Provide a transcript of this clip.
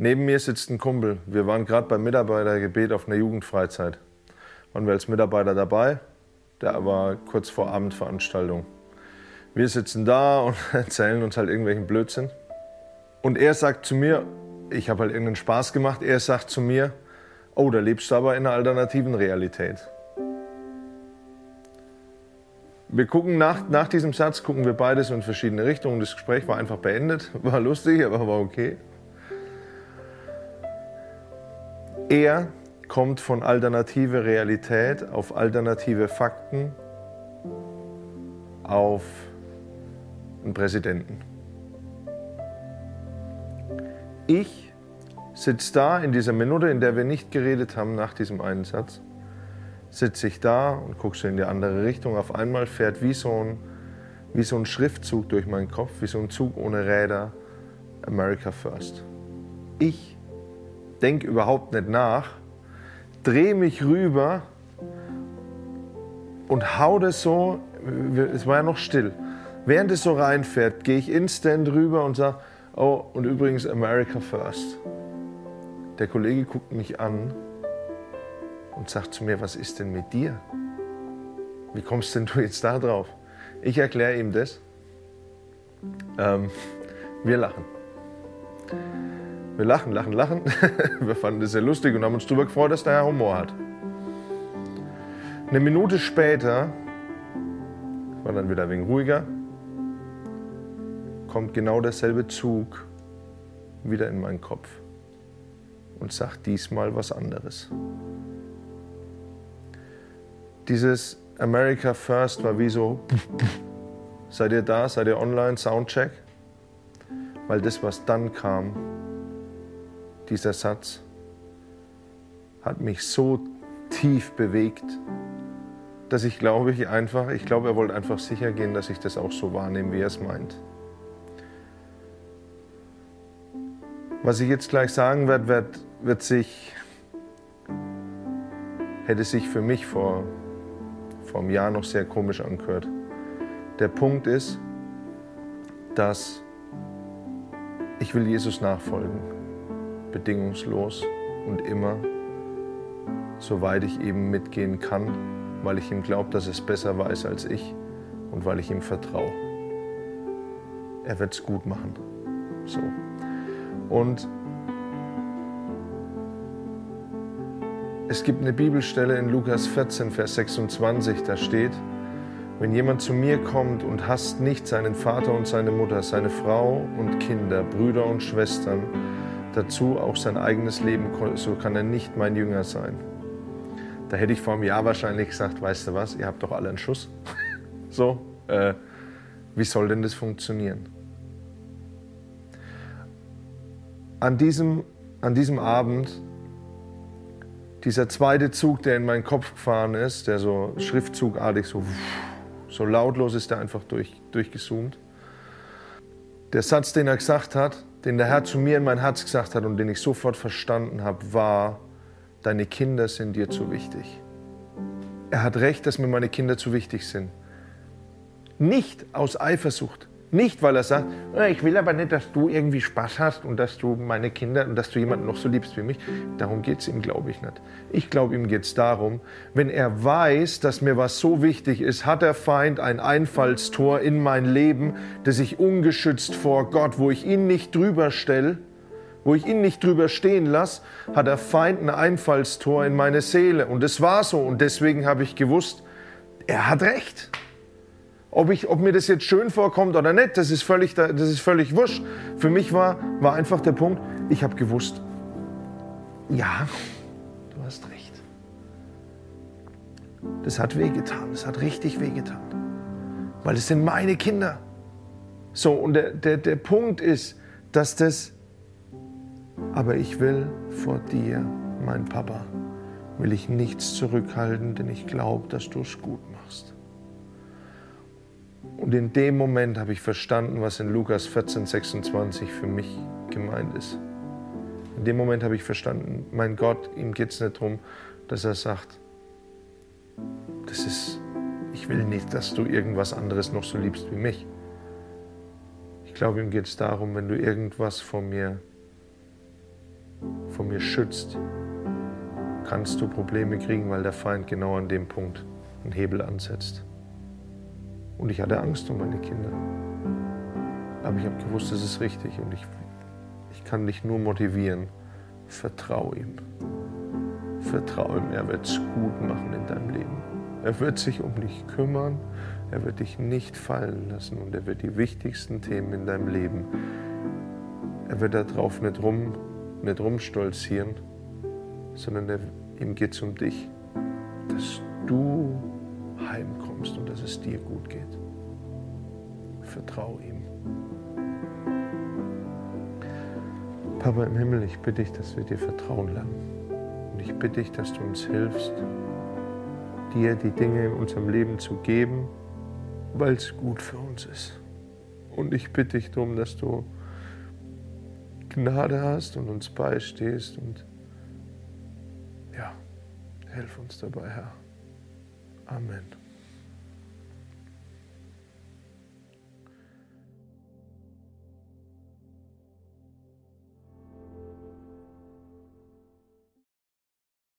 Neben mir sitzt ein Kumpel. Wir waren gerade beim Mitarbeitergebet auf einer Jugendfreizeit. Waren wir als Mitarbeiter dabei, der war kurz vor Abendveranstaltung. Wir sitzen da und erzählen uns halt irgendwelchen Blödsinn. Und er sagt zu mir, ich habe halt irgendeinen Spaß gemacht, er sagt zu mir, oh, da lebst du aber in einer alternativen Realität. Wir gucken nach, nach diesem Satz, gucken wir beide so in verschiedene Richtungen. Das Gespräch war einfach beendet, war lustig, aber war okay. Er kommt von alternative Realität auf alternative Fakten auf einen Präsidenten. Ich sitze da in dieser Minute, in der wir nicht geredet haben nach diesem einen Satz, sitze ich da und gucke so in die andere Richtung. Auf einmal fährt wie so, ein, wie so ein Schriftzug durch meinen Kopf, wie so ein Zug ohne Räder, America First. Ich denke überhaupt nicht nach, drehe mich rüber und hau das so, es war ja noch still. Während es so reinfährt, gehe ich instant rüber und sage, oh, und übrigens America First. Der Kollege guckt mich an und sagt zu mir, was ist denn mit dir? Wie kommst denn du jetzt da drauf? Ich erkläre ihm das. Ähm, wir lachen. Wir lachen, lachen, lachen. Wir fanden das sehr lustig und haben uns darüber gefreut, dass der Herr Humor hat. Eine Minute später, war dann wieder wenig ruhiger, kommt genau derselbe Zug wieder in meinen Kopf und sagt diesmal was anderes. Dieses America First war wie so, seid ihr da, seid ihr online, Soundcheck? Weil das, was dann kam, dieser Satz hat mich so tief bewegt, dass ich glaube, ich einfach, ich glaube, er wollte einfach sicher gehen, dass ich das auch so wahrnehme, wie er es meint. Was ich jetzt gleich sagen werde, wird, wird sich, hätte sich für mich vor, vor einem Jahr noch sehr komisch angehört. Der Punkt ist, dass ich will Jesus nachfolgen bedingungslos und immer, soweit ich eben mitgehen kann, weil ich ihm glaube, dass es besser weiß als ich und weil ich ihm vertraue. Er wird es gut machen. So. Und es gibt eine Bibelstelle in Lukas 14, Vers 26, da steht, wenn jemand zu mir kommt und hasst nicht seinen Vater und seine Mutter, seine Frau und Kinder, Brüder und Schwestern, dazu auch sein eigenes Leben, so kann er nicht mein Jünger sein. Da hätte ich vor einem Jahr wahrscheinlich gesagt, weißt du was, ihr habt doch alle einen Schuss. so, äh, wie soll denn das funktionieren? An diesem, an diesem Abend, dieser zweite Zug, der in meinen Kopf gefahren ist, der so schriftzugartig, so, so lautlos ist, der einfach durch, durchgezoomt. Der Satz, den er gesagt hat, den der Herr zu mir in mein Herz gesagt hat und den ich sofort verstanden habe, war, deine Kinder sind dir zu wichtig. Er hat recht, dass mir meine Kinder zu wichtig sind. Nicht aus Eifersucht, nicht, weil er sagt, äh, ich will aber nicht, dass du irgendwie Spaß hast und dass du meine Kinder und dass du jemanden noch so liebst wie mich. Darum geht es ihm, glaube ich, nicht. Ich glaube, ihm geht es darum, wenn er weiß, dass mir was so wichtig ist, hat der Feind ein Einfallstor in mein Leben, das ich ungeschützt vor Gott, wo ich ihn nicht drüber stelle, wo ich ihn nicht drüber stehen lasse, hat der Feind ein Einfallstor in meine Seele. Und es war so. Und deswegen habe ich gewusst, er hat recht. Ob, ich, ob mir das jetzt schön vorkommt oder nicht, das ist völlig, das ist völlig wurscht. Für mich war, war einfach der Punkt, ich habe gewusst, ja, du hast recht. Das hat wehgetan, das hat richtig wehgetan. Weil es sind meine Kinder. So, und der, der, der Punkt ist, dass das, aber ich will vor dir, mein Papa, will ich nichts zurückhalten, denn ich glaube, dass du es gut machst. Und in dem Moment habe ich verstanden, was in Lukas 14, 26 für mich gemeint ist. In dem Moment habe ich verstanden, mein Gott, ihm geht es nicht darum, dass er sagt, das ist, ich will nicht, dass du irgendwas anderes noch so liebst wie mich. Ich glaube, ihm geht es darum, wenn du irgendwas von mir vor mir schützt, kannst du Probleme kriegen, weil der Feind genau an dem Punkt einen Hebel ansetzt. Und ich hatte Angst um meine Kinder. Aber ich habe gewusst, das ist richtig und ich, ich kann dich nur motivieren. Vertrau ihm. Vertrau ihm, er wird es gut machen in deinem Leben. Er wird sich um dich kümmern, er wird dich nicht fallen lassen und er wird die wichtigsten Themen in deinem Leben, er wird darauf nicht, rum, nicht rumstolzieren, sondern er, ihm geht es um dich, dass du heimkommst und dass es dir gut geht. Vertrau ihm. Papa im Himmel, ich bitte dich, dass wir dir vertrauen lernen. Und ich bitte dich, dass du uns hilfst, dir die Dinge in unserem Leben zu geben, weil es gut für uns ist. Und ich bitte dich darum, dass du Gnade hast und uns beistehst und ja, hilf uns dabei, Herr. Amen.